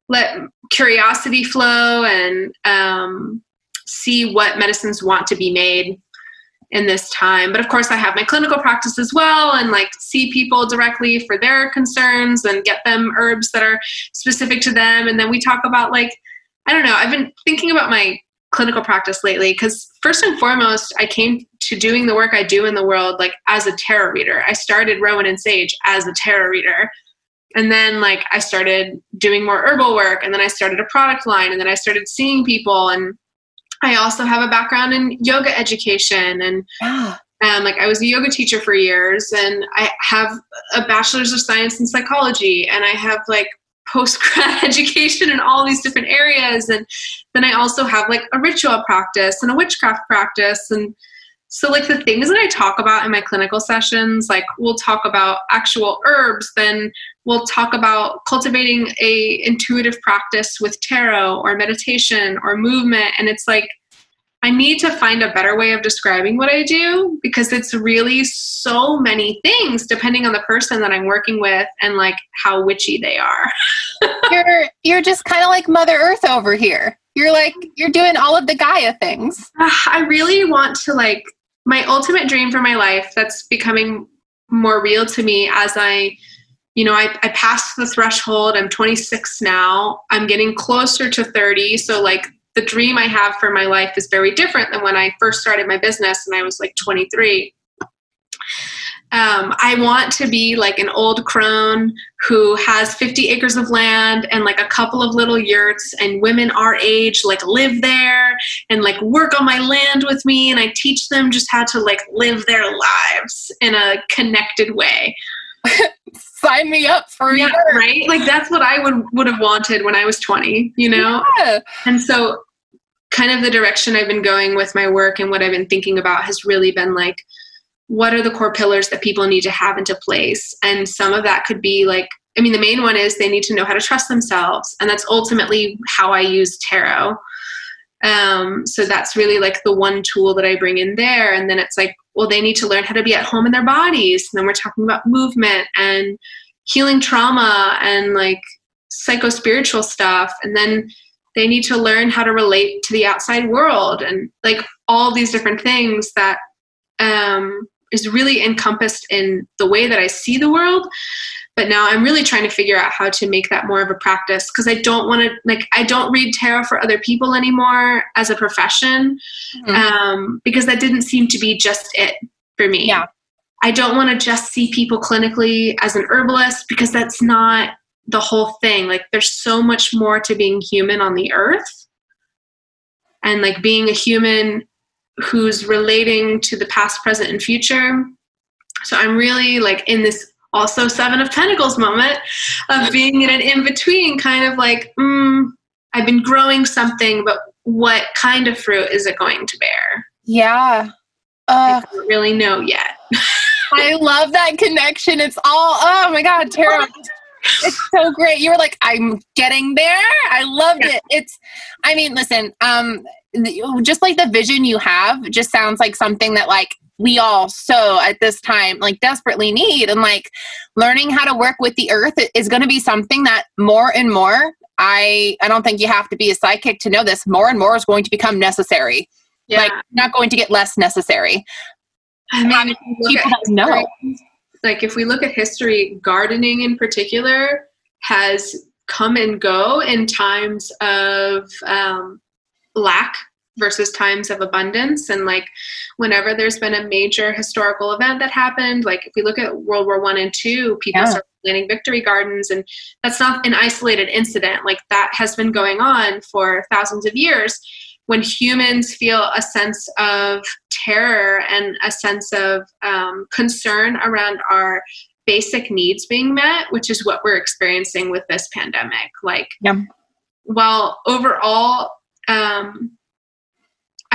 let curiosity flow and um, see what medicines want to be made in this time. But of course, I have my clinical practice as well and like see people directly for their concerns and get them herbs that are specific to them. And then we talk about like, I don't know, I've been thinking about my clinical practice lately because first and foremost, I came to doing the work I do in the world like as a tarot reader. I started Rowan and Sage as a tarot reader and then like i started doing more herbal work and then i started a product line and then i started seeing people and i also have a background in yoga education and Yeah. um, like i was a yoga teacher for years and i have a bachelor's of science in psychology and i have like post grad education in all these different areas. And then i also have like a ritual practice and a witchcraft practice. And so like the things that i talk about in my clinical sessions like we'll talk about actual herbs then we'll talk about cultivating a intuitive practice with tarot or meditation or movement. And it's like i need to find a better way of describing what i do because it's really so many things depending on the person that i'm working with and like how witchy they are You're you're just kind of like Mother Earth over here. You're like you're doing all of the Gaia things. Ah, i really want to like my ultimate dream for my life that's becoming more real to me as i you know I, I passed the threshold i'm 26 now i'm getting closer to 30 so like the dream i have for my life is very different than when i first started my business and i was like 23 um, I want to be like an old crone who has 50 acres of land and like a couple of little yurts, and women our age like live there and like work on my land with me, and I teach them just how to like live their lives in a connected way. Sign me up for yeah, right? Like that's what I would would have wanted when I was 20, you know? Yeah. And so kind of the direction I've been going with my work and what I've been thinking about has really been like what are the core pillars that people need to have into place? And some of that could be like i mean the main one is they need to know how to trust themselves and that's ultimately how i use tarot. Um, so that's really like the one tool that i bring in there and then it's like well they need to learn how to be at home in their bodies. And then we're talking about movement and healing trauma and like psycho spiritual stuff. And then they need to learn how to relate to the outside world and like all these different things that um, is really encompassed in the way that I see the world. But now I'm really trying to figure out how to make that more of a practice because I don't want to like I don't read tarot for other people anymore as a profession mm-hmm. um, because that didn't seem to be just it for me. Yeah. I don't want to just see people clinically as an herbalist because that's not the whole thing. Like there's so much more to being human on the earth. And like being a human who's relating to the past, present, and future. So I'm really like in this also Seven of Pentacles moment of being in an in between, kind of like, mm, I've been growing something, but what kind of fruit is it going to bear? Yeah. Uh, I don't really know yet. I love that connection. It's all, oh my God, Tara. It's so great. You were like, I'm getting there. I loved yeah. it. It's, I mean, listen, um, just like the vision you have just sounds like something that like we all so at this time like desperately need and like learning how to work with the earth is going to be something that more and more i i don't think you have to be a psychic to know this more and more is going to become necessary yeah. like not going to get less necessary i mean people know like if we look at history gardening in particular has come and go in times of um, lack versus times of abundance. And like whenever there's been a major historical event that happened like if we look at world war one and two people yeah. start planting victory gardens and that's not an isolated incident. Like that has been going on for thousands of years when humans feel a sense of terror and a sense of um, concern around our basic needs being met which is what we're experiencing with this pandemic like yeah. while overall um,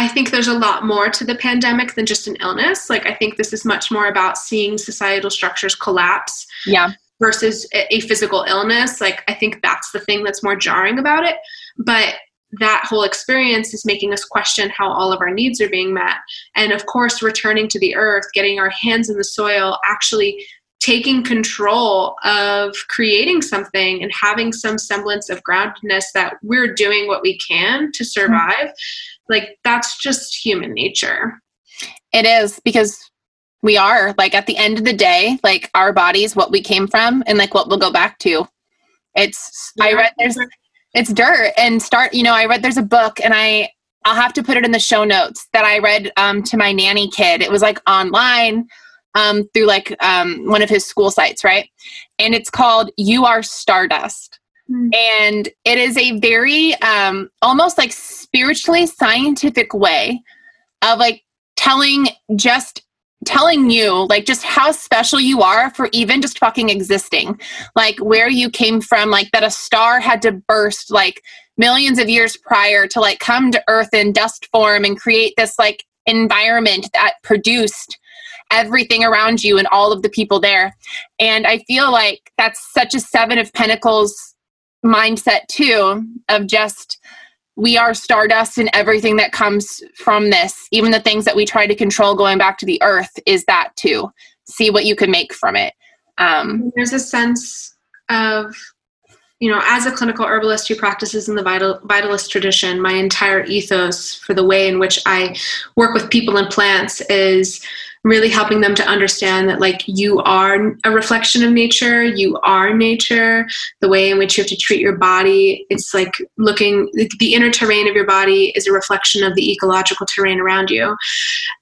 I think there's a lot more to the pandemic than just an illness. Like, I think this is much more about seeing societal structures collapse. Yeah. Versus a physical illness. Like, I think that's the thing that's more jarring about it. But that whole experience is making us question how all of our needs are being met. And of course, returning to the earth, getting our hands in the soil, actually taking control of creating something and having some semblance of groundedness that we're doing what we can to survive mm-hmm. like that's just human nature it is because we are like at the end of the day like our bodies what we came from and like what we'll go back to it's yeah. i read there's it's dirt and start you know i read there's a book and i i'll have to put it in the show notes that i read um, to my nanny kid it was like online um, through like um, one of his school sites, right? And it's called You Are Stardust. Mm. And it is a very um, almost like spiritually scientific way of like telling just telling you like just how special you are for even just fucking existing like where you came from like that a star had to burst like millions of years prior to like come to earth in dust form and create this like environment that produced everything around you and all of the people there. And I feel like that's such a seven of pentacles mindset too of just we are stardust and everything that comes from this even the things that we try to control going back to the earth is that too. See what you can make from it. Um, there's a sense of you know as a clinical herbalist who practices in the vital, vitalist tradition my entire ethos for the way in which i work with people and plants is really helping them to understand that like you are a reflection of nature you are nature. The way in which you have to treat your body it's like looking the inner terrain of your body is a reflection of the ecological terrain around you.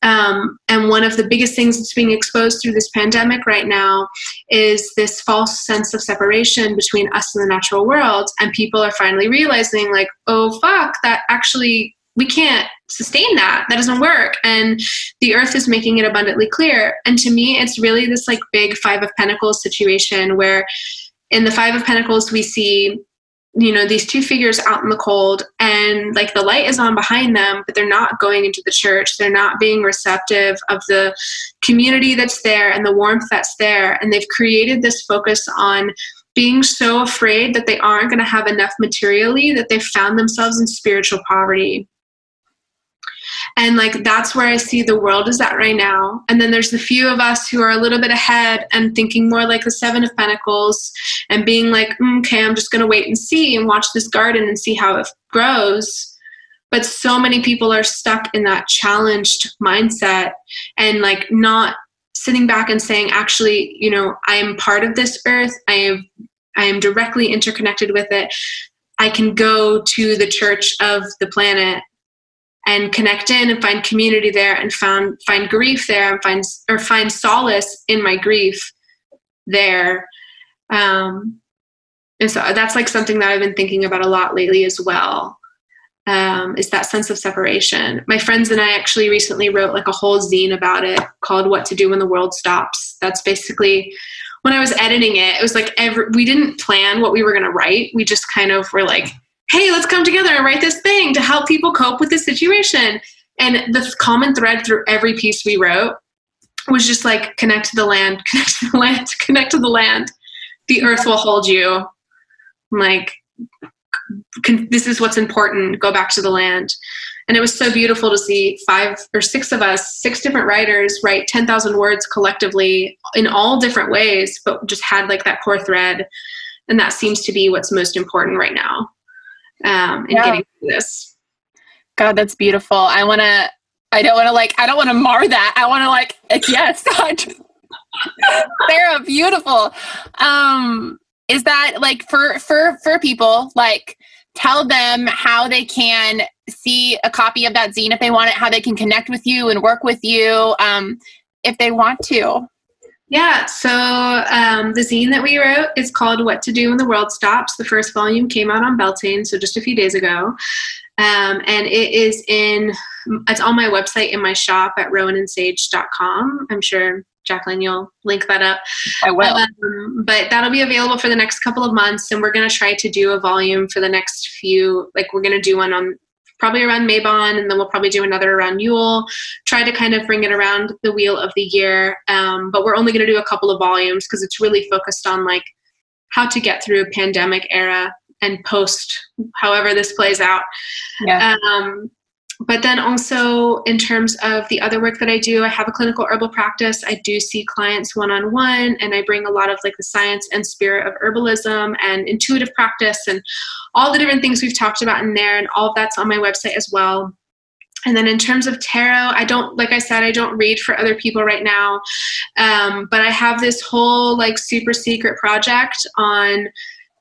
Um, and one of the biggest things that's being exposed through this pandemic right now is this false sense of separation between us and the natural world. And people are finally realizing like oh fuck that actually we can't sustain that. That doesn't work. And the earth is making it abundantly clear. And to me it's really this like big five of pentacles situation where in the five of pentacles we see you know these two figures out in the cold and like the light is on behind them but they're not going into the church. They're not being receptive of the community that's there and the warmth that's there. And they've created this focus on being so afraid that they aren't going to have enough materially that they've found themselves in spiritual poverty and like that's where I see the world is at right now. And then there's the few of us who are a little bit ahead and thinking more like the Seven of Pentacles and being like, mm, okay, I'm just going to wait and see and watch this garden and see how it grows. But so many people are stuck in that challenged mindset and like not sitting back and saying, actually, you know, I am part of this earth. I am I am directly interconnected with it. I can go to the church of the planet and connect in and find community there and found find grief there and find or find solace in my grief there. Um, and so that's like something that i've been thinking about a lot lately as well um, is that sense of separation. My friends and i actually recently wrote like a whole zine about it called what to do when the world stops. That's basically when i was editing it it was like every we didn't plan what we were going to write. We just kind of were like hey, let's come together and write this thing to help people cope with this situation. And the common thread through every piece we wrote was just like connect to the land, connect to the land, connect to the land. The earth will hold you. like, this is what's important. Go back to the land. And it was so beautiful to see five or six of us, six different writers, write 10,000 words collectively in all different ways, but just had like that core thread. And that seems to be what's most important right now um, and yeah. getting through this. God, that's beautiful. I want to. I don't want to like. I don't want to mar that. I want to like. Yes, God Sarah, beautiful. Um, is that like for for for people like tell them how they can see a copy of that zine if they want it, how they can connect with you and work with you um, if they want to. Yeah, so um, the zine that we wrote is called What to Do When the World Stops. The first volume came out on Beltane, so just a few days ago. Um, and it is in, it's on my website in my shop at rowanandsage.com. I'm sure Jacqueline, you'll link that up. I will. Um, but that'll be available for the next couple of months, and we're going to try to do a volume for the next few. Like we're going to do one on probably around Mabon, and then we'll probably do another around Yule. Try to kind of bring it around the wheel of the year, um, but we're only going to do a couple of volumes because it's really focused on like how to get through a pandemic era and post, however this plays out. Yeah. Um, but then also in terms of the other work that I do, I have a clinical herbal practice. I do see clients one on one, and I bring a lot of like the science and spirit of herbalism and intuitive practice and all the different things we've talked about in there, and all of that's on my website as well. And then in terms of tarot, I don't, like I said, I don't read for other people right now. Um, but I have this whole like super secret project on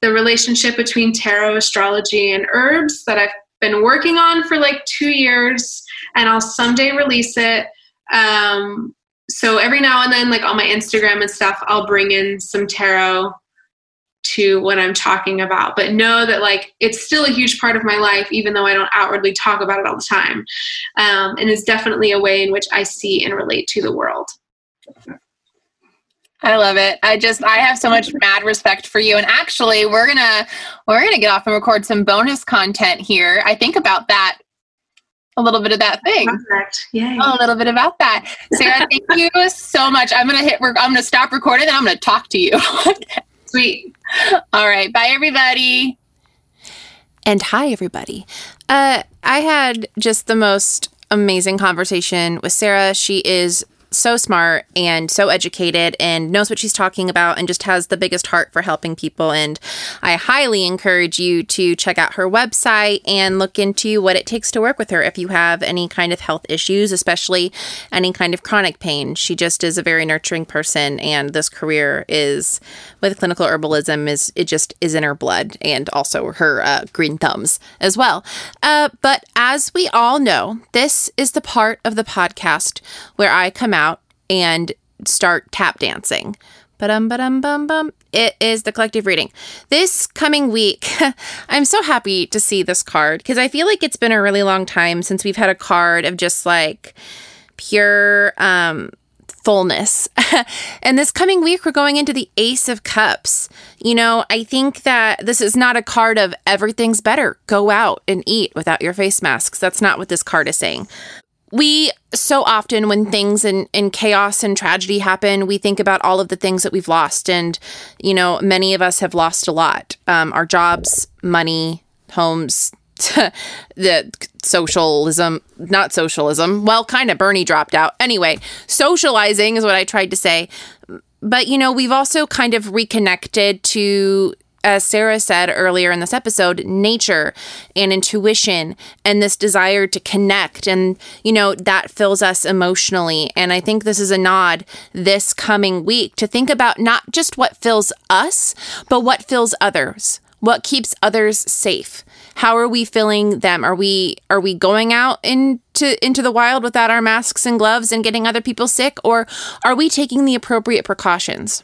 the relationship between tarot, astrology, and herbs that I've been working on for like two years, and I'll someday release it. Um, so every now and then, like on my Instagram and stuff, I'll bring in some tarot to what I'm talking about. But know that like it's still a huge part of my life, even though I don't outwardly talk about it all the time. Um, and it's definitely a way in which I see and relate to the world. I love it. I just I have so much mad respect for you. And actually, we're gonna we're gonna get off and record some bonus content here. I think about that a little bit of that thing. Perfect. Yeah. A little bit about that. Sarah, thank you so much. I'm gonna hit. I'm gonna stop recording and I'm gonna talk to you. Sweet. All right. Bye, everybody. And hi, everybody. Uh, I had just the most amazing conversation with Sarah. She is so smart and so educated and knows what she's talking about and just has the biggest heart for helping people. And I highly encourage you to check out her website and look into what it takes to work with her if you have any kind of health issues, especially any kind of chronic pain. She just is a very nurturing person, and this career is with clinical herbalism is it just is in her blood and also her uh, green thumbs as well. Uh, but as we all know, this is the part of the podcast where I come out and start tap dancing. Ba-dum, ba-dum, bum, bum. It is the collective reading. This coming week, I'm so happy to see this card because I feel like it's been a really long time since we've had a card of just like pure um, fullness. and this coming week, we're going into the Ace of Cups. You know, I think that this is not a card of everything's better. Go out and eat without your face masks. That's not what this card is saying we so often when things in, in chaos and tragedy happen we think about all of the things that we've lost. And you know many of us have lost a lot. Um, our jobs money homes the socialism not socialism. Well kind of bernie dropped out. Anyway socializing is what i tried to say. But you know we've also kind of reconnected to as Sarah said earlier in this episode, nature and intuition and this desire to connect. And, you know, that fills us emotionally. And I think this is a nod this coming week to think about not just what fills us, but what fills others. What keeps others safe? How are we filling them? Are we are we going out into into the wild without our masks and gloves and getting other people sick or are we taking the appropriate precautions?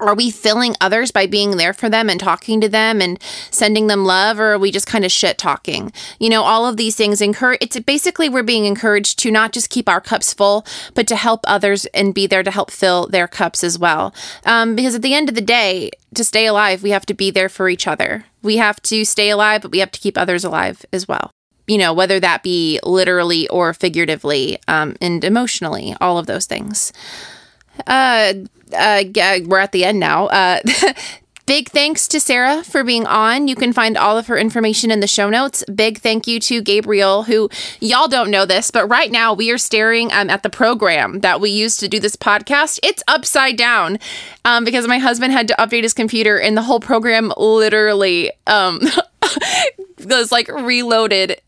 Are we filling others by being there for them and talking to them and sending them love or are we just kind of shit talking? You know all of these things encourage it's basically we're being encouraged to not just keep our cups full but to help others and be there to help fill their cups as well. Um, because at the end of the day to stay alive we have to be there for each other. We have to stay alive but we have to keep others alive as well. You know whether that be literally or figuratively um, and emotionally all of those things uh, uh, we're at the end now. Uh, Big thanks to Sarah for being on. You can find all of her information in the show notes. Big thank you to Gabriel, who y'all don't know this, but right now we are staring um, at the program that we use to do this podcast. It's upside down um, because my husband had to update his computer, and the whole program literally um, was like reloaded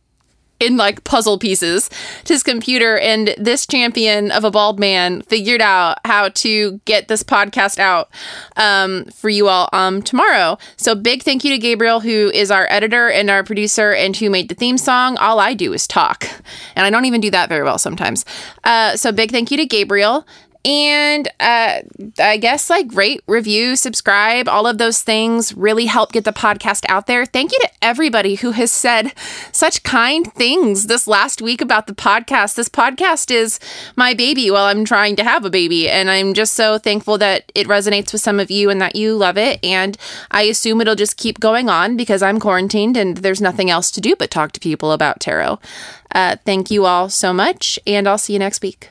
in like puzzle pieces to his computer and this champion of a bald man figured out how to get this podcast out um, for you all um, tomorrow. So big thank you to gabriel who is our editor and our producer and who made the theme song. All i do is talk. And i don't even do that very well sometimes. Uh, so big thank you to gabriel and uh, I guess like rate, review, subscribe, all of those things really help get the podcast out there. Thank you to everybody who has said such kind things this last week about the podcast. This podcast is my baby while I'm trying to have a baby. And I'm just so thankful that it resonates with some of you and that you love it. And I assume it'll just keep going on because I'm quarantined and there's nothing else to do but talk to people about tarot. Uh, thank you all so much, and I'll see you next week.